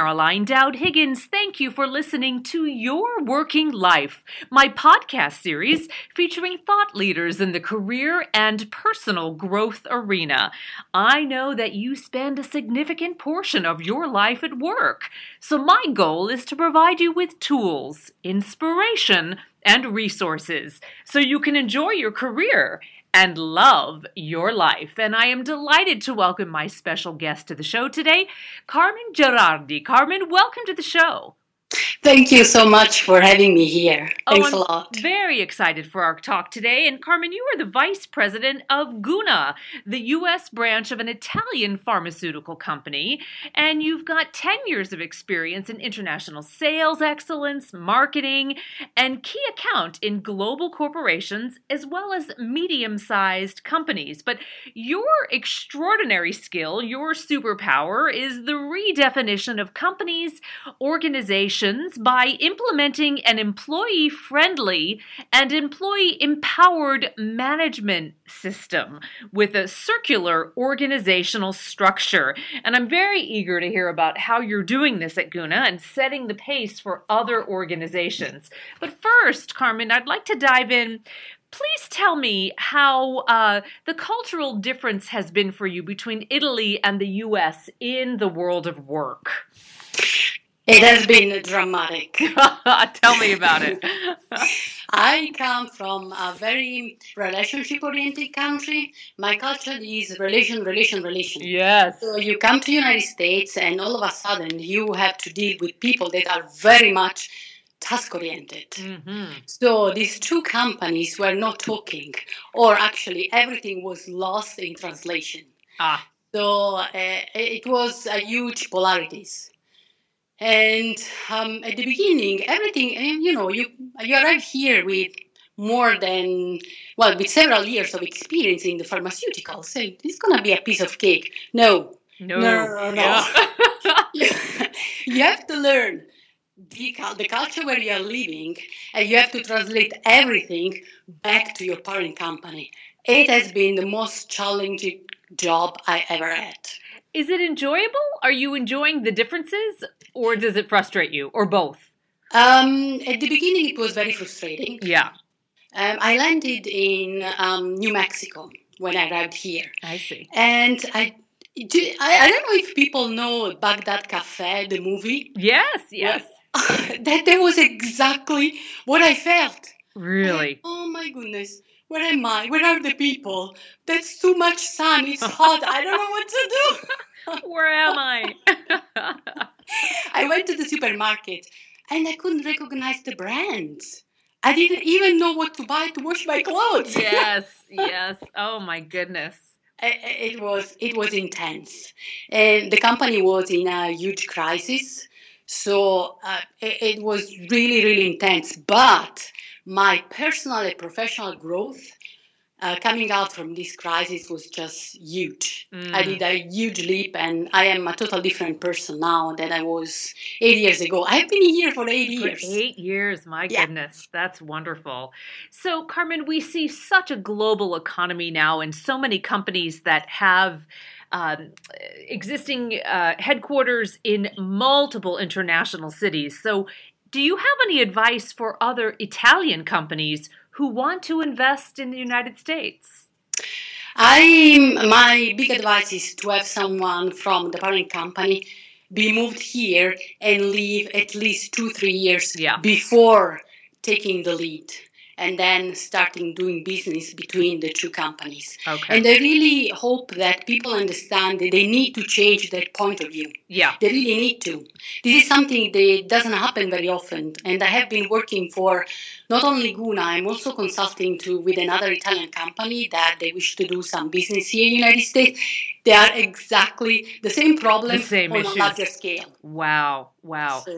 Caroline Dowd Higgins. Thank you for listening to Your Working Life, my podcast series featuring thought leaders in the career and personal growth arena. I know that you spend a significant portion of your life at work, so my goal is to provide you with tools, inspiration, and resources so you can enjoy your career and love your life. And I am delighted to welcome my special guest to the show today, Carmen Gerardi. Carmen, welcome to the show. Thank you so much for having me here. Oh, Thanks oh, a lot. Very excited for our talk today. And Carmen, you are the vice president of Guna, the U.S. branch of an Italian pharmaceutical company. And you've got 10 years of experience in international sales excellence, marketing, and key account in global corporations as well as medium sized companies. But your extraordinary skill, your superpower, is the redefinition of companies, organizations, by implementing an employee friendly and employee empowered management system with a circular organizational structure. And I'm very eager to hear about how you're doing this at Guna and setting the pace for other organizations. But first, Carmen, I'd like to dive in please tell me how uh, the cultural difference has been for you between Italy and the US in the world of work. It has been dramatic. Tell me about it. I come from a very relationship oriented country. My culture is relation, relation, relation. Yes. So you come to the United States and all of a sudden you have to deal with people that are very much task oriented. Mm-hmm. So these two companies were not talking, or actually everything was lost in translation. Ah. So uh, it was a huge polarities. And um, at the beginning, everything, and you know, you, you arrive here with more than, well, with several years of experience in the pharmaceuticals. So it's going to be a piece of cake. No. No, no, no. no. You have to learn the, the culture where you are living and you have to translate everything back to your parent company. It has been the most challenging job I ever had. Is it enjoyable? Are you enjoying the differences or does it frustrate you or both? Um, at the beginning, it was very frustrating. Yeah. Um, I landed in um, New Mexico when I arrived here. I see. And I, do, I, I don't know if people know Baghdad Cafe, the movie. Yes, yes. that that was exactly what I felt. Really? I, oh my goodness. Where am I? Where are the people? That's too much sun. It's hot. I don't know what to do. Where am I? I went to the supermarket and I couldn't recognize the brands. I didn't even know what to buy to wash my clothes. yes, yes. Oh my goodness. It was it was intense, and the company was in a huge crisis. So uh, it, it was really really intense. But my personal and professional growth uh, coming out from this crisis was just huge. Mm. I did a huge leap, and I am a total different person now than I was eight years ago. I've been here for eight for years. Eight years, my yeah. goodness, that's wonderful. So, Carmen, we see such a global economy now, and so many companies that have. Um, existing uh, headquarters in multiple international cities. So, do you have any advice for other Italian companies who want to invest in the United States? I my big advice is to have someone from the parent company be moved here and live at least two three years yeah. before taking the lead and then starting doing business between the two companies. Okay. And I really hope that people understand that they need to change that point of view. Yeah. They really need to. This is something that doesn't happen very often. And I have been working for not only Guna, I'm also consulting to with another Italian company that they wish to do some business here in the United States. They are exactly the same problem the same on issues. a larger scale. Wow, wow. So,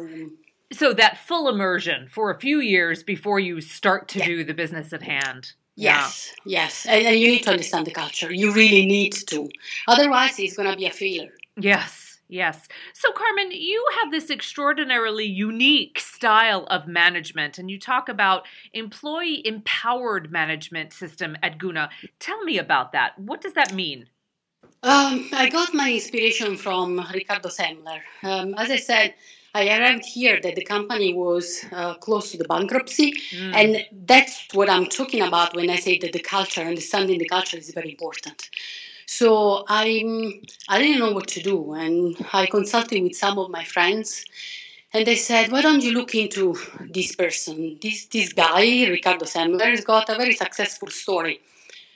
so that full immersion for a few years before you start to yeah. do the business at hand. Yes, yeah. yes. And, you need to understand the culture. You really need to. Otherwise, it's going to be a failure. Yes, yes. So, Carmen, you have this extraordinarily unique style of management, and you talk about employee empowered management system at Guna. Tell me about that. What does that mean? Um, I got my inspiration from Ricardo Semler. Um, as I said, I arrived here that the company was uh, close to the bankruptcy, mm. and that's what I'm talking about when I say that the culture, understanding the culture, is very important. So I I didn't know what to do, and I consulted with some of my friends, and they said, "Why don't you look into this person? This this guy, Ricardo Semler, has got a very successful story,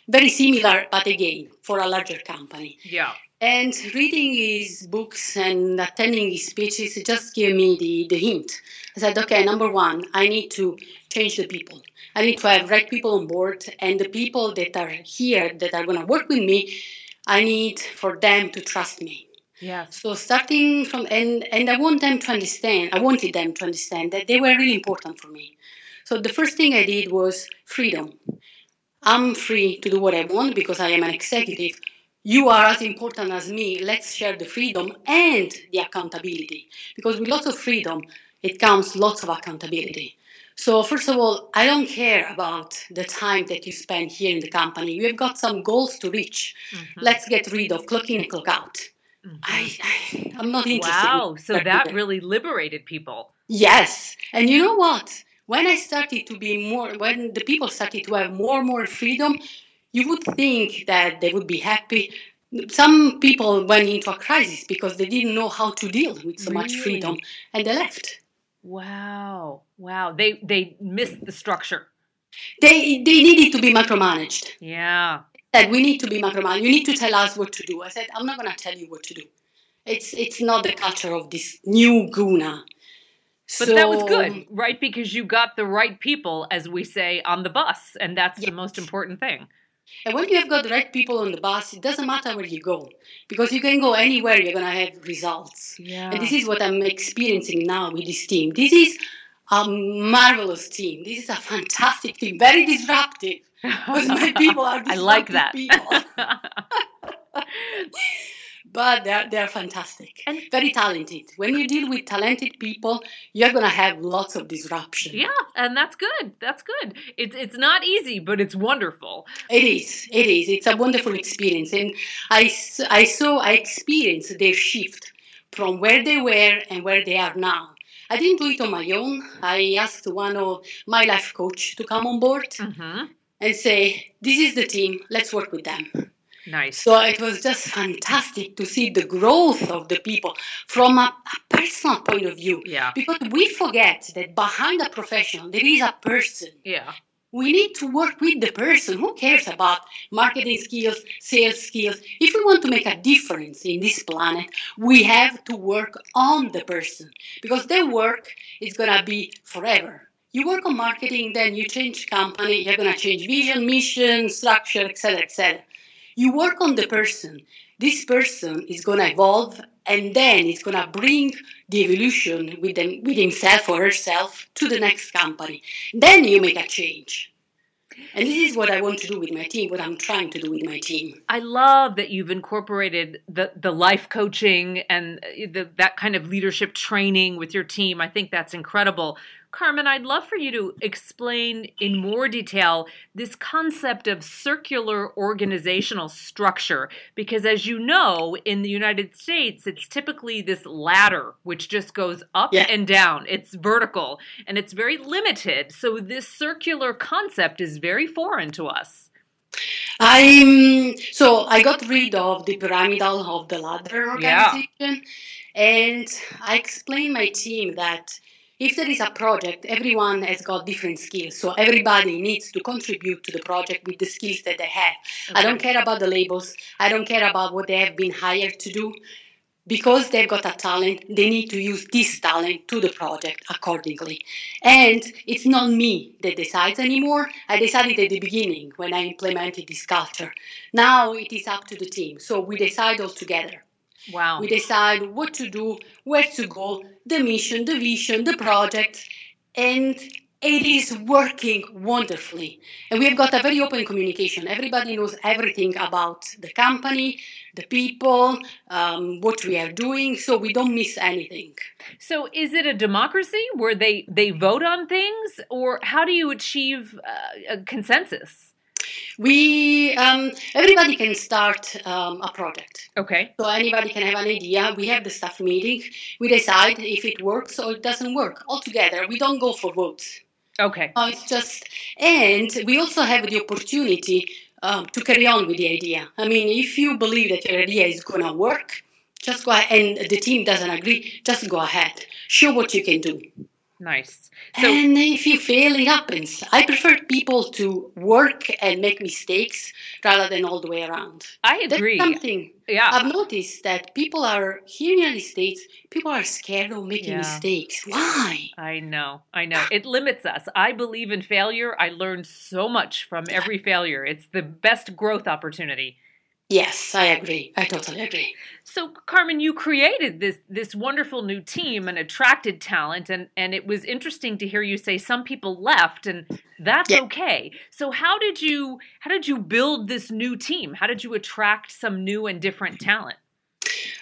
very similar, but again for a larger company." Yeah. And reading his books and attending his speeches just gave me the, the hint. I said, okay, number one, I need to change the people. I need to have right people on board, and the people that are here that are going to work with me, I need for them to trust me. Yeah. So starting from and and I want them to understand. I wanted them to understand that they were really important for me. So the first thing I did was freedom. I'm free to do what I want because I am an executive you are as important as me. Let's share the freedom and the accountability. Because with lots of freedom, it comes lots of accountability. So, first of all, I don't care about the time that you spend here in the company. You have got some goals to reach. Mm-hmm. Let's get rid of clock in and clock out. Mm-hmm. I, I, am not interested. Wow, in so that really liberated people. Yes. And you know what? When I started to be more, when the people started to have more and more freedom, you would think that they would be happy. Some people went into a crisis because they didn't know how to deal with so really? much freedom and they left. Wow. Wow. They they missed the structure. They they needed to be micromanaged. Yeah. That we need to be micromanaged. You need to tell us what to do. I said, I'm not gonna tell you what to do. It's it's not the culture of this new Guna. But so, that was good, right? Because you got the right people, as we say, on the bus, and that's yes. the most important thing. And when you have got the right people on the bus, it doesn't matter where you go because you can go anywhere, you're going to have results. Yeah. And this is what I'm experiencing now with this team. This is a marvelous team. This is a fantastic team, very disruptive because my people are I like that. people. but they're, they're fantastic and very talented. When you deal with talented people, you're going to have lots of disruption. Yeah, and that's good. That's good. It's, it's not easy, but it's wonderful. It is. It is. It's a wonderful experience. And I, I saw, I experienced their shift from where they were and where they are now. I didn't do it on my own. I asked one of my life coach to come on board mm-hmm. and say, "This is the team. Let's work with them." Nice. So it was just fantastic to see the growth of the people from a, a, personal point of view. Yeah. Because we forget that behind a professional there is a person. Yeah. We need to work with the person. Who cares about marketing skills, sales skills? If we want to make a difference in this planet, we have to work on the person because their work is going to be forever. You work on marketing, then you change company, you're going to change vision, mission, structure, etc., etc you work on the person. This person is going to evolve and then it's going to bring the evolution with, them, with himself or herself to the next company. Then you make a change. And this is what I want to do with my team, what I'm trying to do with my team. I love that you've incorporated the, the life coaching and uh, the, that kind of leadership training with your team. I think that's incredible. Carmen, I'd love for you to explain in more detail this concept of circular organizational structure, because as you know, in the United States, it's typically this ladder which just goes up yeah. and down. It's vertical and it's very limited. So, this circular concept is very foreign to us. I'm so I got rid of the pyramidal of the ladder organization, yeah. and I explained my team that if there is a project, everyone has got different skills. So everybody needs to contribute to the project with the skills that they have. Okay. I don't care about the labels. I don't care about what they have been hired to do. Because they've got a talent, they need to use this talent to the project accordingly. And it's not me that decides anymore. I decided at the beginning when I implemented this culture. Now it is up to the team. So we decide all together. Wow. We decide what to do, where to go, the mission, the vision, the project, and it is working wonderfully. And we have got a very open communication. Everybody knows everything about the company, the people, um, what we are doing, so we don't miss anything. So, is it a democracy where they they vote on things, or how do you achieve uh, a consensus? We um, everybody can start um, a project. Okay. So anybody can have an idea. We have the staff meeting. We decide if it works or it doesn't work. All together. We don't go for votes. Okay. Uh, it's just, and we also have the opportunity um, to carry on with the idea. I mean, if you believe that your idea is going to work, just go ahead, and the team doesn't agree, just go ahead. Show what you can do. Nice. So, and if you fail, it happens. I prefer people to work and make mistakes rather than all the way around. I agree. That's something yeah. I've noticed that people are here in the United States. People are scared of making Yeah. mistakes. Why? I know. I know. It limits us. I believe in failure. I learned so much from every failure. It's the best growth opportunity. Yes, I agree. I totally agree. So, Carmen, you created this this wonderful new team and attracted talent, and and it was interesting to hear you say some people left, and that's Yeah. okay. So, how did you how did you build this new team? How did you attract some new and different talent?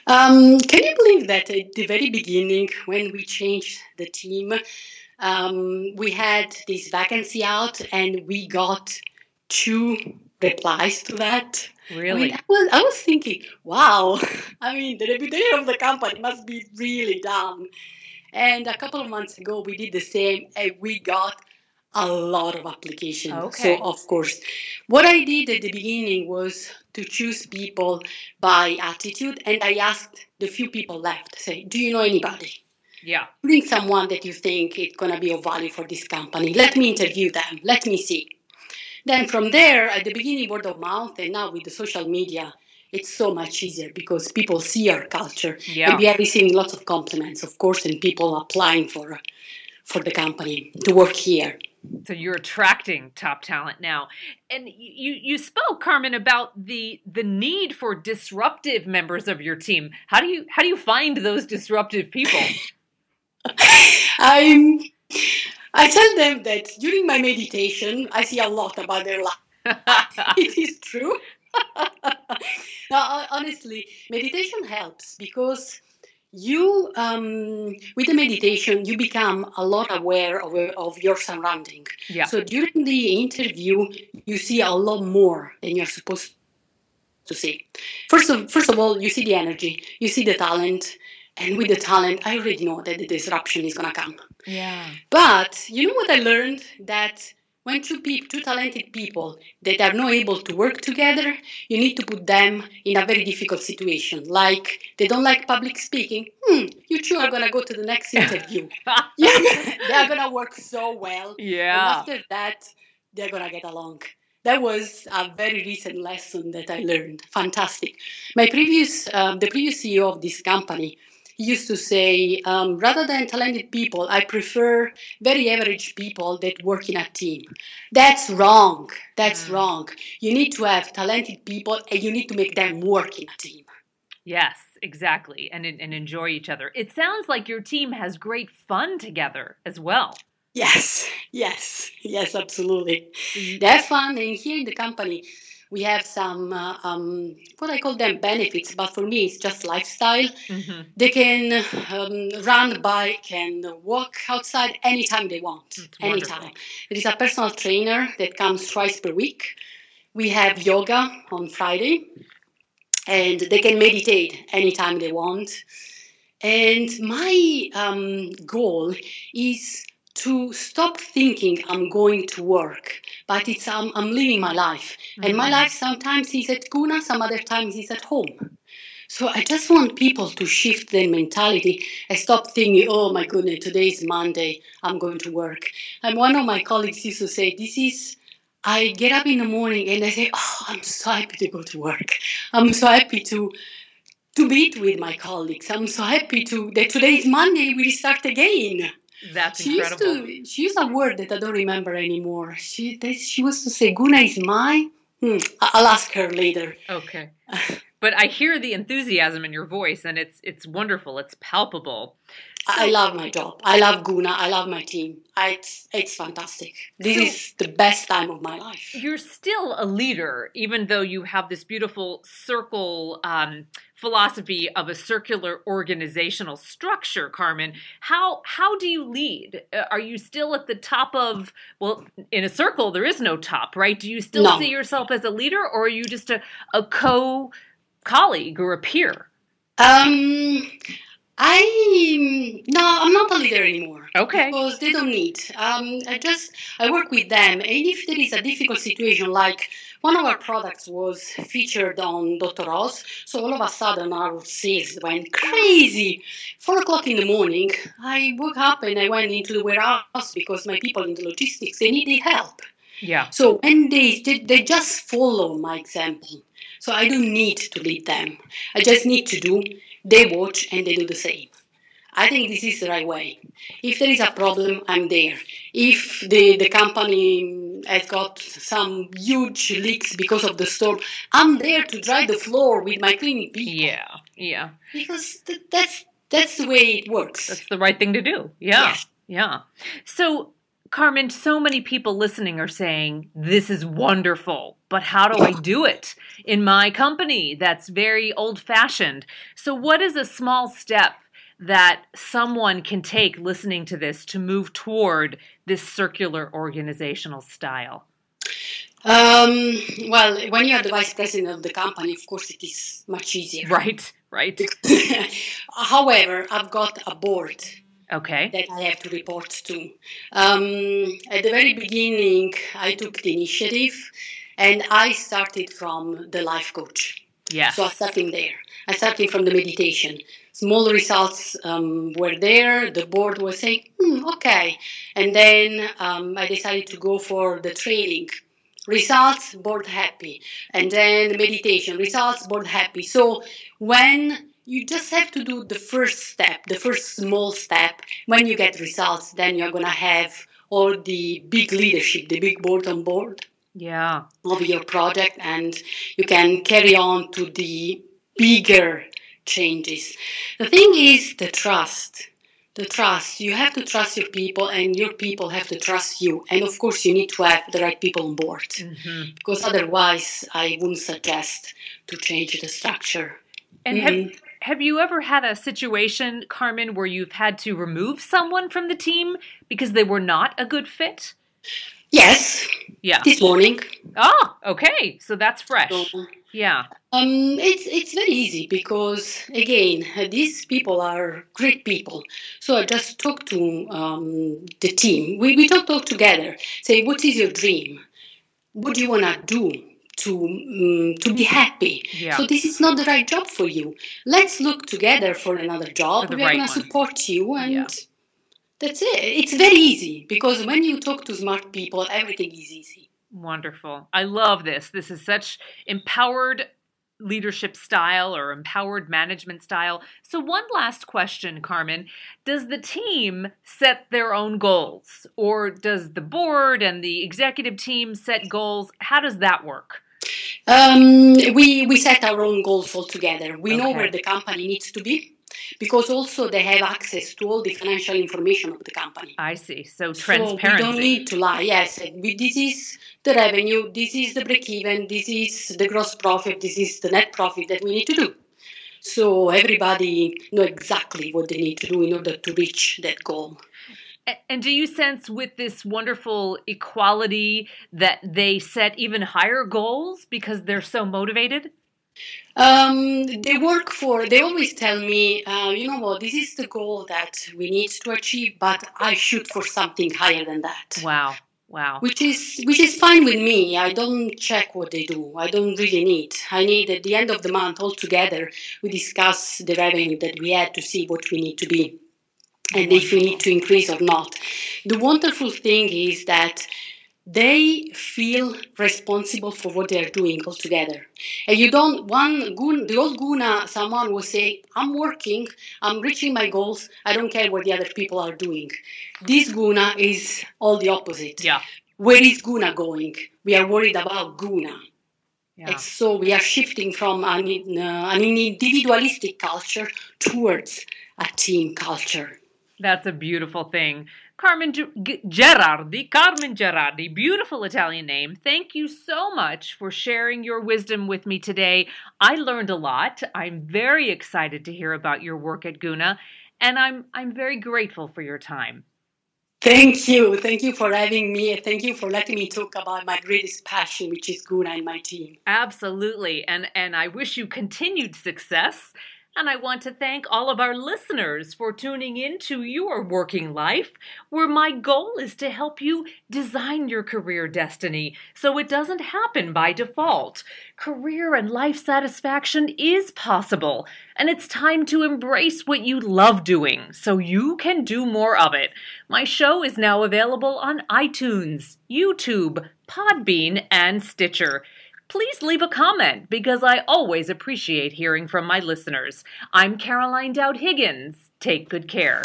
Um, can you believe that at the very beginning, when we changed the team, um, we had this vacancy out and we got two replies to that? I, Really? mean, I, was, I was thinking, wow, I mean, the reputation of the company must be really down. And a couple of months ago, we did the same and we got a lot of applications. Okay. So, of course, what I did at the beginning was to choose people by attitude, and I asked the few people left, say, do you know anybody? yeah. Bring someone that you think is going to be of value for this company. Let me interview them. Let me see. Then from there, at the beginning, word of mouth, and now with the social media, it's so much easier because people see our culture. Yeah. And we are receiving lots of compliments, of course, and people applying for for the company to work here. So you're attracting top talent now, and you you spoke, Carmen, about the the need for disruptive members of your team. How do you how do you find those disruptive people? I'm, I tell them that during my meditation, I see a lot about their life. it is true. no, hon- honestly, meditation helps because you, um, with the meditation, you become a lot aware of, of your surrounding. yeah. So during the interview, you see a lot more than you're supposed to see. First of, first of all, you see the energy, you see the talent, and with the talent, I already know that the disruption is gonna come. Yeah. But you know what I learned? That when two people, two talented people that are not able to work together, you need to put them in a very difficult situation. Like they don't like public speaking. Hmm, you two are gonna go to the next interview. yeah, they are gonna work so well. And yeah. after that, they're gonna get along. That was a very recent lesson that I learned. Fantastic. My previous, um, the previous CEO of this company, he used to say, um, rather than talented people, I prefer very average people that work in a team. That's wrong. That's Mm. wrong. You need to have talented people, and you need to make them work in a team. Yes, exactly. And and enjoy each other. It sounds like your team has great fun together as well. Yes, yes, yes, absolutely. They have fun, and here in the company, we have some uh, um, what I call them benefits, but for me, it's just lifestyle. hmm They can um, run, bike, and walk outside anytime they want. Anytime. wonderful. There is a personal trainer that comes twice per week. We have yoga on Friday, and they can meditate anytime they want. And my um, goal is to stop thinking I'm going to work, but it's um, I'm living my life. And my Mhm. life sometimes is at Guna, some other times is at home. So I just want people to shift their mentality and stop thinking, oh my goodness, today is Monday, I'm going to work. And one of my colleagues used to say, this is, I get up in the morning and I say, oh, I'm so happy to go to work. I'm so happy to to meet with my colleagues. I'm so happy to that today is Monday, we start again. That's She used incredible. to she used a word that I don't remember anymore. She they, she used to say, Guna is mine. Hmm, I'll ask her later. Okay. But I hear the enthusiasm in your voice and it's it's wonderful. It's palpable. I love my job. I love Guna. I love my team. I, it's, it's fantastic. This so, is the best time of my life. You're still a leader, even though you have this beautiful circle um, philosophy of a circular organizational structure, Carmen. How how do you lead? Uh, are you still at the top of well, in a circle there is no top, right? Do you still no. see yourself as a leader, or are you just a, a co colleague or a peer? Um, I no, I'm not a leader anymore. Okay. Because they don't need. Um, I just I work with them, and if there is a difficult situation, like one of our products was featured on Dr. Oz, so all of a sudden our sales went crazy. Four o'clock in the morning, I woke up and I went into the warehouse because my people in the logistics they needed help. Yeah. So when they, they they just follow my example. So I don't need to lead them. I just need to do they watch and they do the same. I think this is the right way. If there is a problem, I'm there. If the, the company has got some huge leaks because of the storm, I'm there to dry the floor with my cleaning people. Yeah, yeah. Because th- that's that's the way it works. That's the right thing to do. Yeah, yes. yeah. So Carmen, so many people listening are saying, This is wonderful, but how do I do it in my company? That's very old fashioned. So, what is a small step that someone can take listening to this to move toward this circular organizational style? Um, well, when you are the vice president of the company, of course, it is much easier. Right, right. However, I've got a board okay. that I have to report to. Um, at the very beginning, I took the initiative and I started from the life coach. Yeah. So I started there. I started from the meditation. Small results um, were there. The board was saying, hmm, okay. And then um, I decided to go for the training. Results, board happy. And then meditation, results, board happy. So when you just have to do the first step, the first small step. When you get results, then you're going to have all the big leadership, the big board on board. Yeah. Of your project, and you can carry on to the bigger changes. The thing is the trust. The trust. You have to trust your people, and your people have to trust you. And of course, you need to have the right people on board. Mm-hmm. Because otherwise, I wouldn't suggest to change the structure. And mm-hmm. have have you ever had a situation, Carmen, where you've had to remove someone from the team because they were not a good fit? Yes. Yeah. This morning. Oh, okay. So that's fresh. So, yeah. Um, it's it's very easy because again, these people are great people. So I just talk to um, the team. We we talk talk together. Say, what is your dream? What do you wanna do? To um, to be happy. Yeah. So this is not the right job for you. Let's look together for another job. For We're right going to support you and yeah. that's it. It's very easy because when you talk to smart people, everything is easy. Wonderful. I love this. This is such empowered leadership style or empowered management style. So, one last question, Carmen. Does the team set their own goals, or does the board and the executive team set goals? How does that work? Um, we we set our own goals all together. We okay. know where the company needs to be because also they have access to all the financial information of the company. I see. So transparency. So we don't need to lie. Yes, we, this is the revenue, this is the break even, this is the gross profit, this is the net profit that we need to do. So everybody know exactly what they need to do in order to reach that goal. And do you sense with this wonderful equality that they set even higher goals because they're so motivated? Um, they work for, they always tell me, uh, you know what, this is the goal that we need to achieve, but I shoot for something higher than that. Wow. Wow. Which is which is fine with me. I don't check what they do. I don't really need. I need at the end of the month all together we discuss the revenue that we had to see what we need to be and if we need to increase or not. The wonderful thing is that they feel responsible for what they are doing altogether. And you don't, one, the old Guna, someone will say, I'm working, I'm reaching my goals, I don't care what the other people are doing. This Guna is all the opposite. Yeah. Where is Guna going? We are worried about Guna. Yeah. And so we are shifting from an, uh, an individualistic culture towards a team culture. That's a beautiful thing. Carmen G- Gerardi, Carmen Gerardi, beautiful Italian name. Thank you so much for sharing your wisdom with me today. I learned a lot. I'm very excited to hear about your work at Guna, and I'm I'm very grateful for your time. Thank you. Thank you for having me. Thank you for letting me talk about my greatest passion, which is Guna and my team. Absolutely. And and I wish you continued success and I want to thank all of our listeners for tuning in to your working life, where my goal is to help you design your career destiny so it doesn't happen by default. Career and life satisfaction is possible, and it's time to embrace what you love doing so you can do more of it. My show is now available on iTunes, YouTube, Podbean, and Stitcher please leave a comment because I always appreciate hearing from my listeners. I'm Caroline Dowd Higgins. Take good care.